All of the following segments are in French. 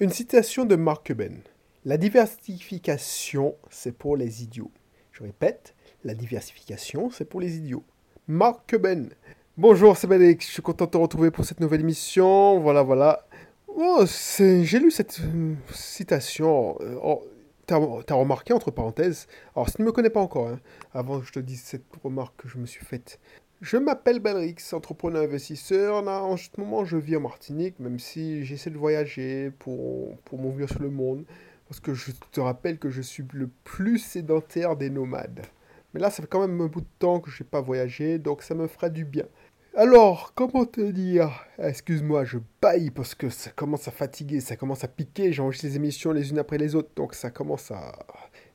Une citation de Mark Cuban. La diversification, c'est pour les idiots. Je répète, la diversification, c'est pour les idiots. Mark Cuban. Bonjour, c'est Bénédicte. Je suis content de te retrouver pour cette nouvelle émission. Voilà, voilà. Oh, J'ai lu cette euh, citation. Euh, oh, T'as as remarqué, entre parenthèses, alors si tu ne me connais pas encore, hein, avant que je te dise cette remarque que je me suis faite, je m'appelle Belrix, entrepreneur investisseur. En ce moment, je vis en Martinique, même si j'essaie de voyager pour, pour m'ouvrir sur le monde. Parce que je te rappelle que je suis le plus sédentaire des nomades. Mais là, ça fait quand même un bout de temps que je n'ai pas voyagé, donc ça me fera du bien. Alors, comment te dire? Excuse-moi, je baille parce que ça commence à fatiguer, ça commence à piquer. J'enregistre les émissions les unes après les autres, donc ça commence à.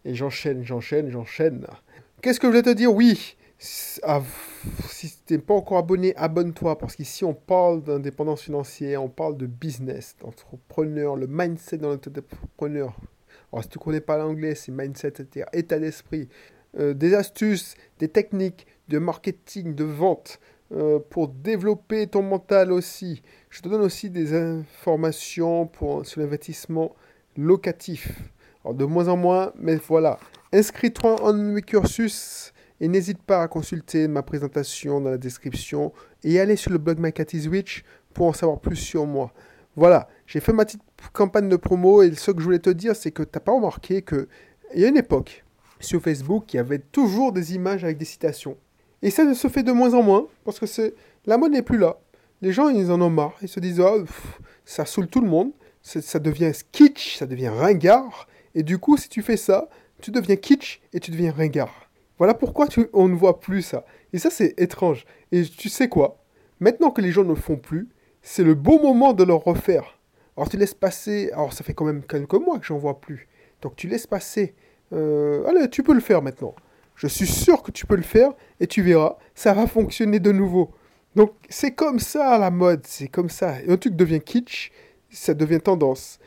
Et j'enchaîne, j'enchaîne, j'enchaîne. Qu'est-ce que je voulais te dire? Oui, ah, si tu n'es pas encore abonné, abonne-toi parce qu'ici on parle d'indépendance financière, on parle de business, d'entrepreneur, le mindset dans l'entrepreneur. Alors si tu ne connais pas l'anglais, c'est mindset, etc. État d'esprit, euh, des astuces, des techniques de marketing, de vente, euh, pour développer ton mental aussi. Je te donne aussi des informations pour, sur l'investissement locatif. Alors de moins en moins, mais voilà. Inscris-toi en mes cursus et n'hésite pas à consulter ma présentation dans la description et aller sur le blog My Cat pour en savoir plus sur moi. Voilà, j'ai fait ma petite campagne de promo et ce que je voulais te dire, c'est que tu n'as pas remarqué qu'il y a une époque sur Facebook, il y avait toujours des images avec des citations. Et ça se fait de moins en moins, parce que la mode n'est plus là. Les gens, ils en ont marre. Ils se disent, oh, ça saoule tout le monde. Ça devient kitsch, ça devient ringard. Et du coup, si tu fais ça, tu deviens kitsch et tu deviens ringard. Voilà pourquoi on ne voit plus ça. Et ça, c'est étrange. Et tu sais quoi? Maintenant que les gens ne le font plus, c'est le bon moment de le refaire. Alors tu laisses passer... Alors ça fait quand même quelques mois que j'en vois plus. Donc tu laisses passer... Euh, allez, tu peux le faire maintenant. Je suis sûr que tu peux le faire et tu verras, ça va fonctionner de nouveau. Donc c'est comme ça la mode, c'est comme ça. Et un truc devient kitsch, ça devient tendance.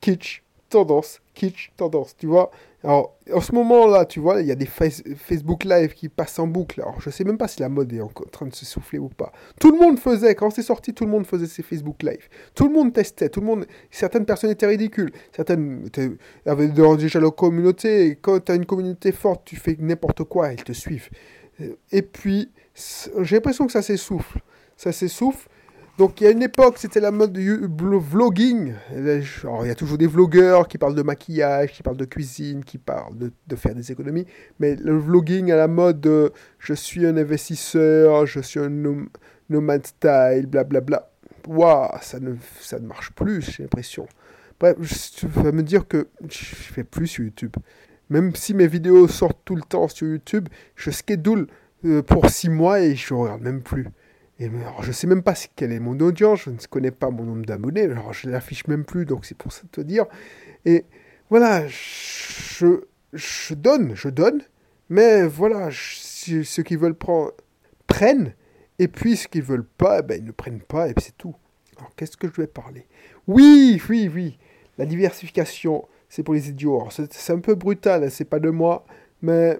Kitsch, tendance, kitsch, tendance, tu vois? Alors, en ce moment-là, tu vois, il y a des Facebook Live qui passent en boucle. Alors, je sais même pas si la mode est en train de se souffler ou pas. Tout le monde faisait, quand c'est sorti, tout le monde faisait ses Facebook Live. Tout le monde testait, tout le monde... Certaines personnes étaient ridicules. Certaines avaient déjà leur communauté. Quand tu as une communauté forte, tu fais n'importe quoi, ils te suivent. Et puis, j'ai l'impression que ça s'essouffle. Ça s'essouffle. Donc il y a une époque, c'était la mode du vlogging. il y a toujours des vlogueurs qui parlent de maquillage, qui parlent de cuisine, qui parlent de, faire des économies. Mais le vlogging à la mode de je suis un investisseur, je suis un nomad style, blablabla. Waouh, ça ne, ça ne marche plus, j'ai l'impression. Bref, tu vas me dire que je fais plus sur YouTube. Même si mes vidéos sortent tout le temps sur YouTube, je schedule euh, pour 6 mois et je regarde même plus. Je sais même pas quel est mon audience, je ne connais pas mon nombre d'abonnés, je l'affiche même plus, donc c'est pour ça te dire. Et voilà, je, donne, je donne, mais voilà, ceux qui veulent prendre, prennent, et puis ceux qui ne veulent pas, ben, ils ne prennent pas, et c'est tout. Alors qu'est-ce que je vais parler? Oui, oui, oui, la diversification, c'est pour les idiots. C'est un peu brutal, hein, c'est pas de moi, mais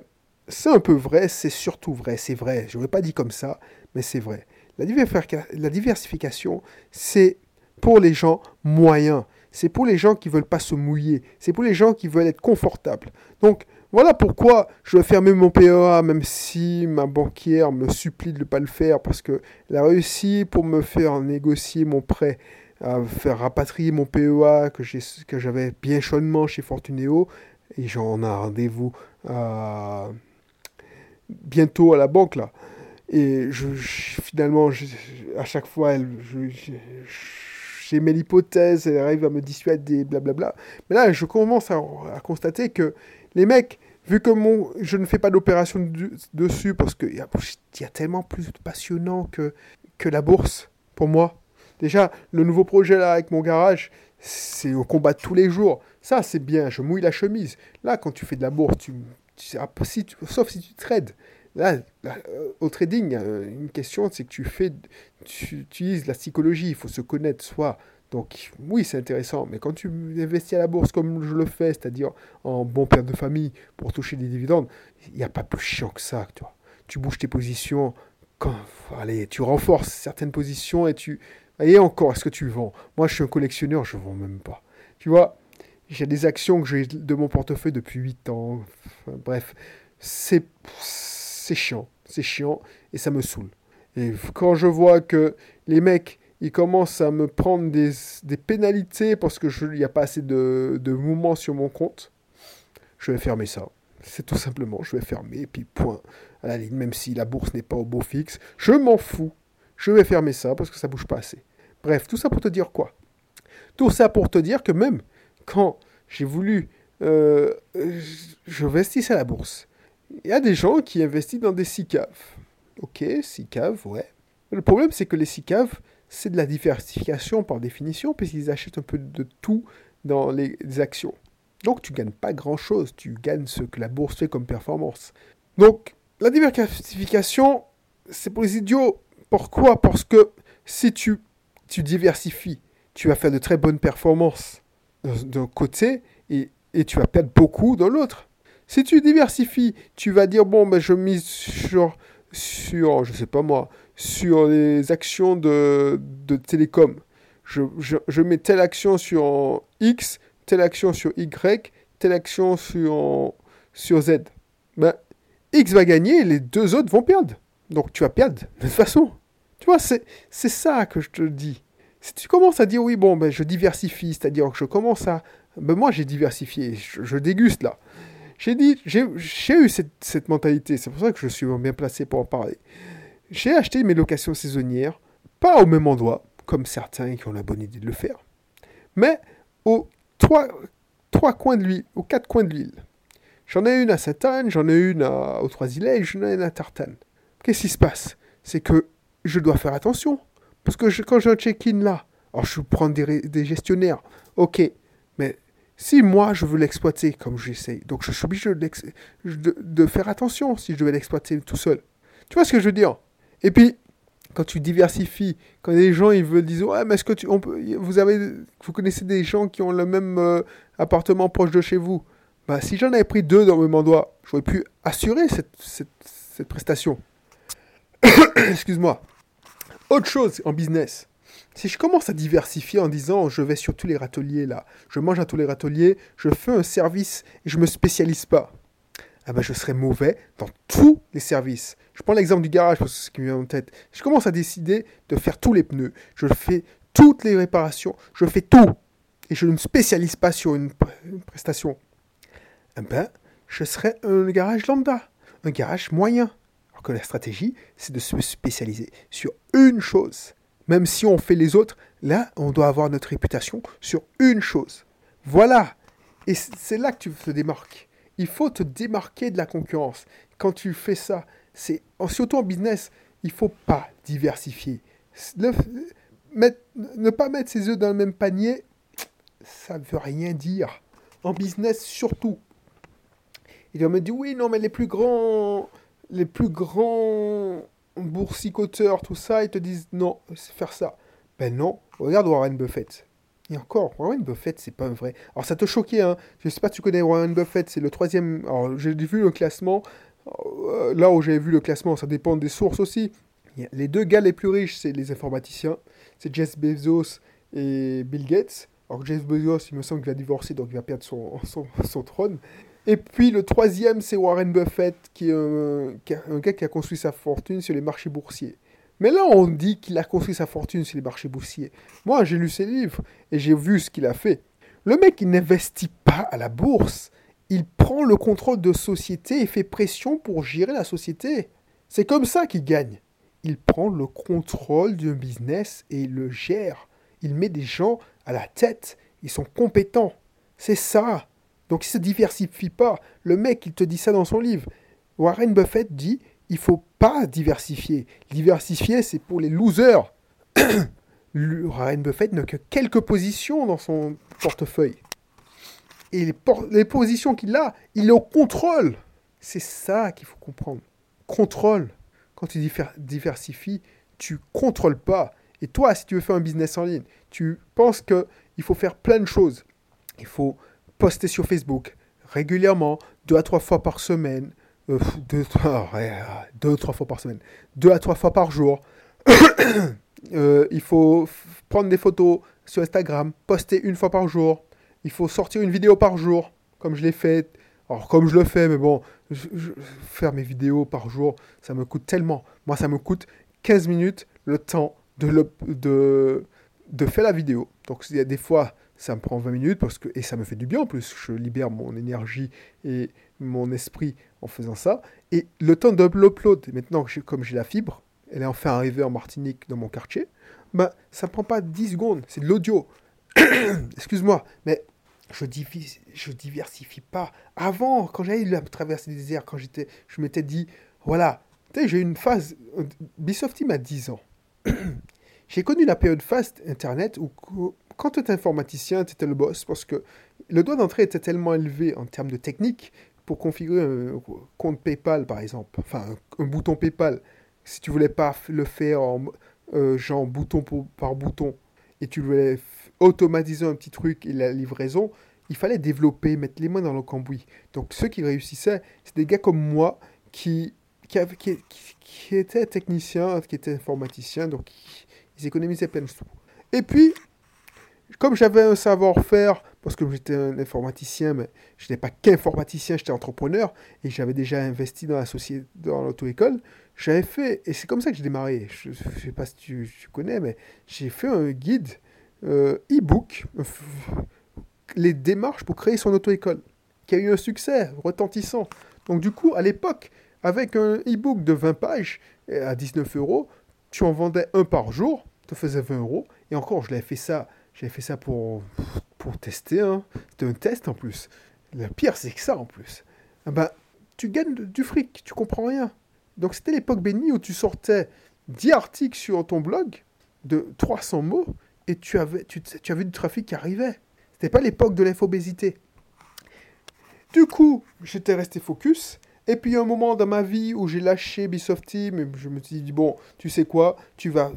c'est un peu vrai, c'est surtout vrai, c'est vrai. Je n'aurais pas dit comme ça, mais c'est vrai. La, diversification, c'est pour les gens moyens. C'est pour les gens qui veulent pas se mouiller. C'est pour les gens qui veulent être confortables. Donc, voilà pourquoi je vais fermer mon PEA, même si ma banquière me supplie de ne pas le faire, parce qu'elle a réussi pour me faire négocier mon prêt, à faire rapatrier mon PEA que j'avais bien chaudement chez Fortuneo. Et j'en ai rendez-vous bientôt à la banque, là. Et je, finalement, à chaque fois, j'ai mes hypothèses, elle arrive à me dissuader, blablabla. Mais là, je commence à, constater que les mecs, vu que mon, je ne fais pas d'opération dessus, parce qu'il y y a tellement plus de passionnant que, que la bourse, pour moi. Déjà, le nouveau projet là avec mon garage, c'est au combat tous les jours. Ça, c'est bien, je mouille la chemise. Là, quand tu fais de la bourse, tu, tu, sauf si tu trades. Là, euh, au trading, une question, c'est que tu fais, tu utilises la psychologie, il faut se connaître soi. Donc oui, c'est intéressant, mais quand tu investis à la bourse comme je le fais, c'est-à-dire en bon père de famille pour toucher des dividendes, il n'y a pas plus chiant que ça. Tu, vois. tu bouges tes positions, allez, tu renforces certaines positions et tu... Et encore, est-ce que tu vends? Moi, je suis un collectionneur, je vends même pas. Tu vois, j'ai des actions que j'ai de mon portefeuille depuis 8 ans. bref, c'est chiant. C'est chiant et ça me saoule. Et quand je vois que les mecs, ils commencent à me prendre des, pénalités parce qu'il n'y a pas assez de, de mouvement sur mon compte, je vais fermer ça. C'est tout simplement, je vais fermer, et puis point. À la ligne, même si la bourse n'est pas au beau fixe, je m'en fous. Je vais fermer ça parce que ça bouge pas assez. Bref, tout ça pour te dire quoi? Tout ça pour te dire que même quand j'ai voulu... Euh, je investisse à la bourse. Il y a des gens qui investissent dans des SICAV. Ok, SICAV, ouais. Le problème, c'est que les SICAV, c'est de la diversification par définition, puisqu'ils achètent un peu de tout dans les actions. Donc tu gagnes pas grand-chose, tu gagnes ce que la bourse fait comme performance. Donc la diversification, c'est pour les idiots. Pourquoi? Parce que si tu, tu diversifies, tu vas faire de très bonnes performances d'un côté et, et, tu vas perdre beaucoup dans l'autre. Si tu diversifies, tu vas dire bon ben je mise sur sur je sais pas moi sur les actions de, de télécom. Je, je, je mets telle action sur X telle action sur Y, telle action sur, sur Z. Ben, X va gagner et les deux autres vont perdre. Donc tu vas perdre de toute façon. Tu vois, c'est, ça que je te dis. Si tu commences à dire oui, bon, ben, je diversifie, c'est-à-dire que je commence à... Ben, moi, j'ai diversifié, je, déguste là. J'ai dit, j'ai, eu cette, cette mentalité, c'est pour ça que je suis bien placé pour en parler. J'ai acheté mes locations saisonnières, pas au même endroit, comme certains qui ont la bonne idée de le faire, mais au trois, trois coins de ou quatre coins de l'île. J'en ai une à Sainte-Anne, j'en ai une à, aux Trois-Îlets, j'en ai une à Tartane. Qu'est-ce qui se passe? C'est que je dois faire attention. Parce que quand j'ai un check-in là, alors je prends des, des gestionnaires, ok, si moi je veux l'exploiter comme j'essaye, donc je suis obligé de, faire attention si je devais l'exploiter tout seul. Tu vois ce que je veux dire? Et puis, quand tu diversifies, quand les gens ils veulent dire ouais mais est-ce que tu, on peut, vous vous connaissez des gens qui ont le même euh, appartement proche de chez vous, bah si j'en avais pris deux dans le même endroit, j'aurais pu assurer cette prestation. Excuse-moi. Autre chose en business, si je commence à diversifier en disant je vais sur tous les râteliers là, je mange à tous les râteliers, je fais un service et je me spécialise pas ah ben je serais mauvais dans tous les services. Je prends l'exemple du garage parce que c'est ce qui me vient en tête. Je commence à décider de faire tous les pneus. Je fais toutes les réparations. Je fais tout. Et je ne me spécialise pas sur une, prestation. Eh ben, je serais un garage lambda. Un garage moyen. Alors que la stratégie, c'est de se spécialiser sur une chose. Même si on fait les autres, là, on doit avoir notre réputation sur une chose. Voilà. Et c'est là que tu te démarques. Il faut te démarquer de la concurrence. Quand tu fais ça, c'est surtout en business, il faut pas diversifier. ne pas mettre ses œufs dans le même panier, ça ne veut rien dire. En business, surtout. Il me dit oui, non, mais les plus grands, les plus grands boursicoteurs, tout ça, ils te disent non, faire ça. Ben non, regarde Warren Buffett. Et encore, Warren Buffett, c'est pas vrai. Alors ça te choquait, hein. Je sais pas tu connais Warren Buffett, c'est le troisième. Alors j'ai vu le classement. Euh, là où j'ai vu le classement, ça dépend des sources aussi. Les deux gars les plus riches, c'est les informaticiens. C'est Jeff Bezos et Bill Gates. Alors Jeff Bezos, il me semble qu'il va divorcer, donc il va perdre son, son, trône. Et puis le troisième, c'est Warren Buffett, qui est un gars qui a construit sa fortune sur les marchés boursiers. Mais là, on dit qu'il a construit sa fortune sur les marchés boursiers. Moi, j'ai lu ses livres et j'ai vu ce qu'il a fait. Le mec, il n'investit pas à la bourse. Il prend le contrôle de société et fait pression pour gérer la société. C'est comme ça qu'il gagne. Il prend le contrôle d'un business et il le gère. Il met des gens à la tête. Ils sont compétents. C'est ça. Donc il se diversifie pas. Le mec, il te dit ça dans son livre. Warren Buffett dit il faut pas diversifier. Diversifier, c'est pour les losers. Warren Buffett n'a que quelques positions dans son portefeuille. Et les, les positions qu'il a, il est au contrôle. C'est ça qu'il faut comprendre. Contrôle. Quand tu diversifies, tu contrôles pas. Et toi, si tu veux faire un business en ligne, tu penses qu'il faut faire plein de choses. Il faut poster sur Facebook régulièrement, deux à trois fois par semaine, euh, deux, trois, deux, trois fois par semaine, deux à trois fois par jour. Euh, il faut prendre des photos sur Instagram, poster une fois par jour. Il faut sortir une vidéo par jour, comme je l'ai fait. Alors, comme je le fais, mais bon, faire mes vidéos par jour, ça me coûte tellement. Moi, ça me coûte 15 minutes le temps de, de, de faire la vidéo. Donc, il y a des fois, ça me prend 20 minutes parce que, et ça me fait du bien en plus. Je libère mon énergie et mon esprit en faisant ça. Et le temps d'upload, maintenant, comme j'ai la fibre, elle est enfin arrivée en Martinique dans mon quartier, bah, ça ne prend pas 10 secondes, c'est de l'audio. Excuse-moi, mais je, divise, je diversifie pas. Avant, quand j'avais traverser des déserts, quand j'étais, je m'étais dit, voilà, j'ai eu une phase, Ubisoft m'a 10 ans. j'ai connu la période fast Internet où quand tu étais informaticien, tu étais le boss parce que le doigt d'entrée était tellement élevé en termes de technique pour configurer un compte PayPal, par exemple, enfin un, bouton PayPal, si tu voulais pas le faire en euh, genre bouton par bouton et tu voulais automatiser un petit truc et la livraison, il fallait développer, mettre les mains dans le cambouis. Donc ceux qui réussissaient, c'est des gars comme moi qui, qui, qui, qui, étaient techniciens, qui étaient informaticiens, donc ils économisaient plein de sous. Et puis, comme j'avais un savoir-faire, parce que j'étais un informaticien, mais je n'étais pas qu'informaticien, j'étais entrepreneur, et j'avais déjà investi dans la société, dans l'auto-école, j'avais fait, et c'est comme ça que j'ai démarré, je ne sais pas si tu, connais, mais j'ai fait un guide euh, e-book, les démarches pour créer son auto-école, qui a eu un succès retentissant. Donc du coup, à l'époque, avec un e-book de 20 pages à 19 euros, tu en vendais un par jour, te faisais 20 euros, et encore, je l'avais fait ça j'ai fait ça pour, pour tester. Hein. C'était un test en plus. Le pire, c'est que ça en plus. Ah ben, tu gagnes du fric, tu comprends rien. Donc c'était l'époque bénie où tu sortais 10 articles sur ton blog de 300 mots et tu avais, tu, tu avais du trafic qui arrivait. C'était pas l'époque de l'infobésité. Du coup, j'étais resté focus et puis, un moment dans ma vie où j'ai lâché Ubisoft Team je me suis dit, bon, tu sais quoi, tu vas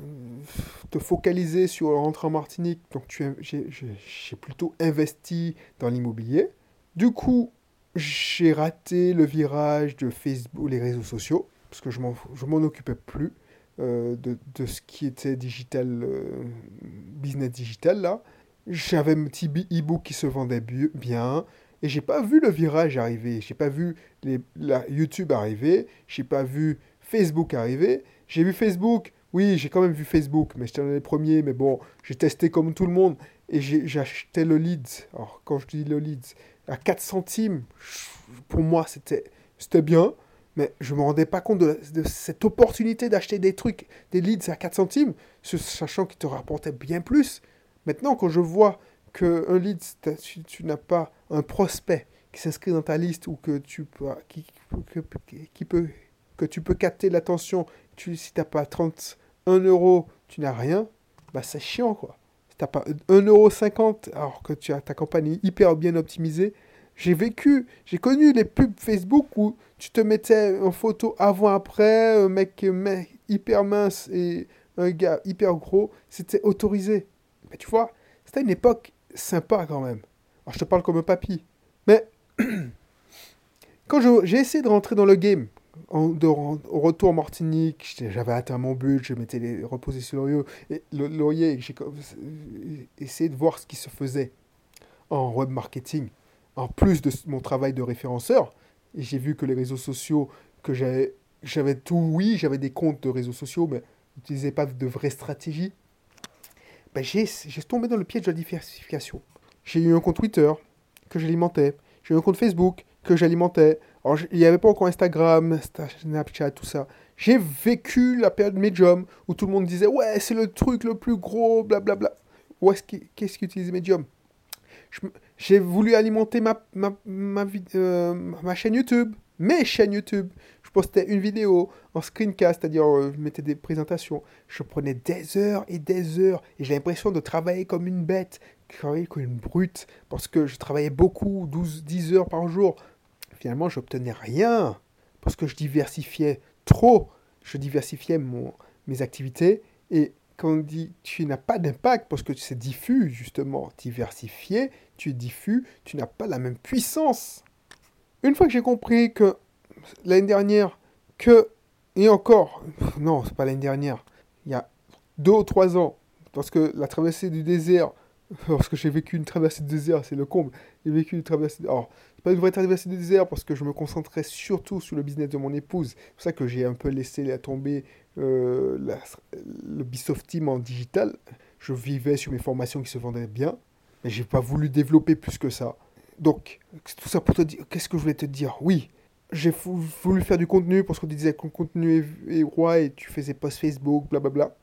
te focaliser sur rentrer en Martinique. Donc, j'ai plutôt investi dans l'immobilier. Du coup, j'ai raté le virage de Facebook, les réseaux sociaux, parce que je m'en occupais plus euh, de, de, ce qui était digital, euh, business digital, là. J'avais un petit e-book qui se vendait bien. Et j'ai pas vu le virage arriver, j'ai pas vu les, la YouTube arriver, j'ai pas vu Facebook arriver. J'ai vu Facebook, oui, j'ai quand même vu Facebook, mais j'étais dans les premiers, mais bon, j'ai testé comme tout le monde et acheté le Leads. Alors, quand je dis le Leads, à 4 centimes, pour moi, c'était bien, mais je me rendais pas compte de, de cette opportunité d'acheter des trucs, des leads à 4 centimes, sachant qu'ils te rapportaient bien plus. Maintenant, quand je vois qu'un lead, tu, n'as pas un prospect qui s'inscrit dans ta liste ou que tu peux, qui, qui peut, que tu peux capter l'attention, tu, si tu n'as pas 31 euros, tu n'as rien, bah c'est chiant quoi. Si tu n'as pas 1,50€ alors que tu as ta campagne hyper bien optimisée, j'ai vécu, j'ai connu les pubs Facebook où tu te mettais en photo avant-après, un mec, mec hyper mince et un gars hyper gros, c'était autorisé. Mais tu vois, c'était une époque sympa quand même. Alors je te parle comme un papy. Mais quand j'ai essayé de rentrer dans le game, en, au retour en Martinique, j'avais atteint mon but, je m'étais reposé sur le laurier et j'ai essayé de voir ce qui se faisait en web marketing, en plus de mon travail de référenceur. Et j'ai vu que les réseaux sociaux, que j'avais, tout, oui, j'avais des comptes de réseaux sociaux, mais n'utilisais pas de vraies stratégies ben j'ai tombé dans le piège de la diversification. J'ai eu un compte Twitter que j'alimentais, j'ai eu un compte Facebook que j'alimentais. Alors, il n'y avait pas encore Instagram, Snapchat, tout ça. J'ai vécu la période Medium où tout le monde disait Ouais, c'est le truc le plus gros, blablabla. Où est-ce qu'est-ce qu'utilise Medium? J'ai voulu alimenter ma, ma, ma, euh, ma chaîne YouTube, mes chaînes YouTube je postais une vidéo en screencast, c'est-à-dire euh, je mettais des présentations. Je prenais des heures et des heures et j'ai l'impression de travailler comme une bête, travailler comme une brute, parce que je travaillais beaucoup, 12, 10 heures par jour. Finalement, je n'obtenais rien parce que je diversifiais trop. Je diversifiais mon, mes activités et quand on dit tu n'as pas d'impact parce que c'est diffus, justement, diversifié, tu es diffus, tu n'as pas la même puissance. Une fois que j'ai compris que l'année dernière que, et encore, non, c'est pas l'année dernière, il y a deux ou trois ans. Parce que la traversée du désert, lorsque j'ai vécu une traversée du désert, c'est le comble. J'ai vécu une traversée. Alors, c'est pas une vraie traversée du désert parce que je me concentrais surtout sur le business de mon épouse. C'est pour ça que j'ai un peu laissé la tomber euh, le Bisoft Team en digital. Je vivais sur mes formations qui se vendaient bien, mais j'ai pas voulu développer plus que ça. Donc, tout ça pour te dire, qu'est-ce que je voulais te dire? Oui, j'ai voulu faire du contenu parce qu'on disait que le contenu est, roi et tu faisais post Facebook, blablabla.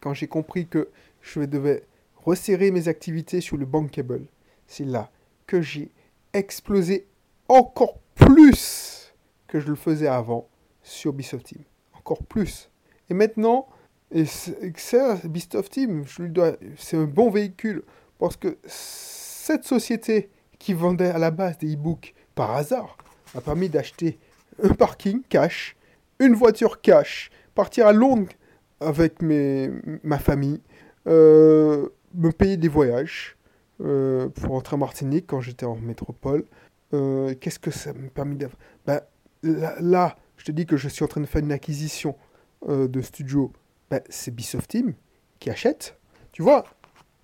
Quand j'ai compris que je devais resserrer mes activités sur le bankable, c'est là que j'ai explosé encore plus que je le faisais avant sur Bisoft Team. Encore plus. Et maintenant, et ça, Bisoft Team, c'est un bon véhicule parce que cette société qui vendait à la base des e-books par hasard m'a permis d'acheter un parking cash, une voiture cash, partir à Londres avec mes, ma famille, euh, me payer des voyages euh, pour rentrer en Martinique quand j'étais en métropole. Euh, qu'est-ce que ça m'a permis d'avoir ben, là, je te dis que je suis en train de faire une acquisition de studio. Ben, c'est Bisoft Team qui achète. Tu vois,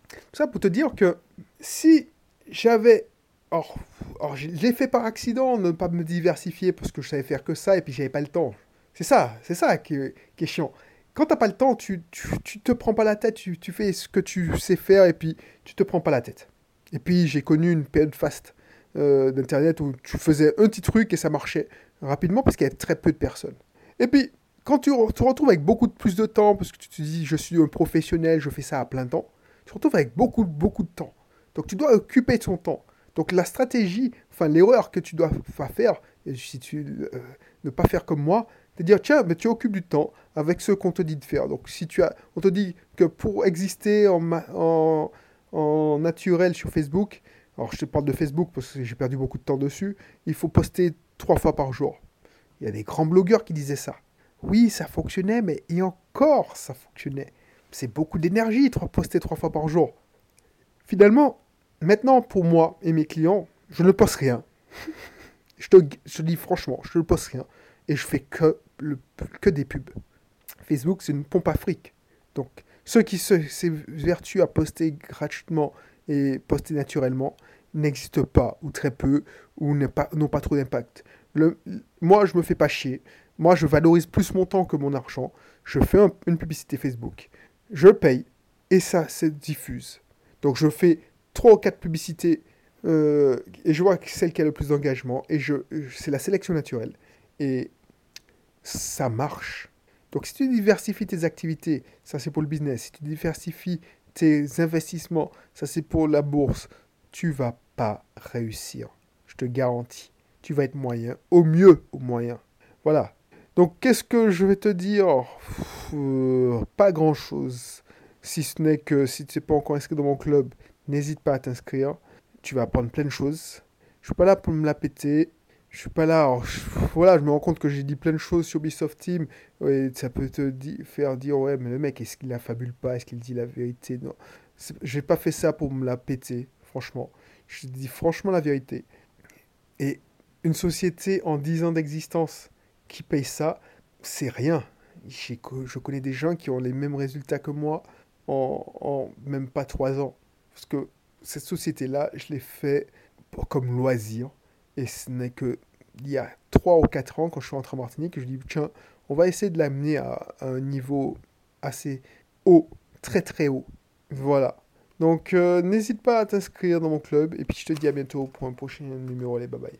tout ça pour te dire que si j'avais Or, or j'ai fait par accident, ne pas me diversifier parce que je savais faire que ça et puis j'avais pas le temps. C'est ça, c'est ça qui est, chiant. Quand t'as pas le temps, tu, tu, te prends pas la tête, tu, tu, fais ce que tu sais faire et puis tu te prends pas la tête. Et puis j'ai connu une période faste euh, d'internet où tu faisais un petit truc et ça marchait rapidement parce qu'il y avait très peu de personnes. Et puis quand tu te retrouves avec beaucoup plus de temps parce que tu te dis je suis un professionnel, je fais ça à plein temps, tu te retrouves avec beaucoup beaucoup de temps. Donc tu dois occuper ton temps. Donc la stratégie, enfin l'erreur que tu dois faire, si tu euh, ne pas faire comme moi, c'est de dire tiens, mais tu occupes du temps avec ce qu'on te dit de faire. Donc si tu as, on te dit que pour exister en, en, naturel sur Facebook, alors je te parle de Facebook parce que j'ai perdu beaucoup de temps dessus, il faut poster trois fois par jour. Il y a des grands blogueurs qui disaient ça. Oui, ça fonctionnait, mais et encore ça fonctionnait. C'est beaucoup d'énergie, poster trois fois par jour. Finalement, Maintenant, pour moi et mes clients, je ne poste rien. je, te, dis franchement, je ne poste rien. Et je fais que, des pubs. Facebook, c'est une pompe à fric. Donc, ceux qui s'évertuent à poster gratuitement et poster naturellement n'existent pas, ou très peu, ou n'ont pas, pas trop d'impact. Moi, je me fais pas chier. Moi, je valorise plus mon temps que mon argent. Je fais une publicité Facebook. Je paye et ça se diffuse. Donc, je fais trois ou quatre publicités euh, et je vois celle qui a le plus d'engagement et je, c'est la sélection naturelle. Et ça marche. Donc si tu diversifies tes activités, ça c'est pour le business. Si tu diversifies tes investissements, ça c'est pour la bourse, tu vas pas réussir. Je te garantis. Tu vas être moyen, au mieux au moyen. Voilà. Donc qu'est-ce que je vais te dire? Pas grand-chose. Si ce n'est que si tu n'es pas encore inscrit dans mon club, n'hésite pas à t'inscrire. Tu vas apprendre plein de choses. Je suis pas là pour me la péter. Je suis pas là. voilà, je me rends compte que j'ai dit plein de choses sur Ubisoft Team. Et ça peut te faire dire ouais, mais le mec, est-ce qu'il la fabule pas? Est-ce qu'il dit la vérité? Non. J'ai pas fait ça pour me la péter, franchement. Je dis franchement la vérité. Et une société en 10 ans d'existence qui paye ça, c'est rien. Je connais des gens qui ont les mêmes résultats que moi en, en même pas 3 ans. Parce que cette société-là, je l'ai fait comme loisir. Et ce n'est que il y a 3 ou 4 ans, quand je suis rentré en Martinique, que je dis, tiens, on va essayer de l'amener à, un niveau assez haut, très très haut. Voilà. Donc, euh, n'hésite pas à t'inscrire dans mon club. Et puis, je te dis à bientôt pour un prochain numéro. Allez, bye bye.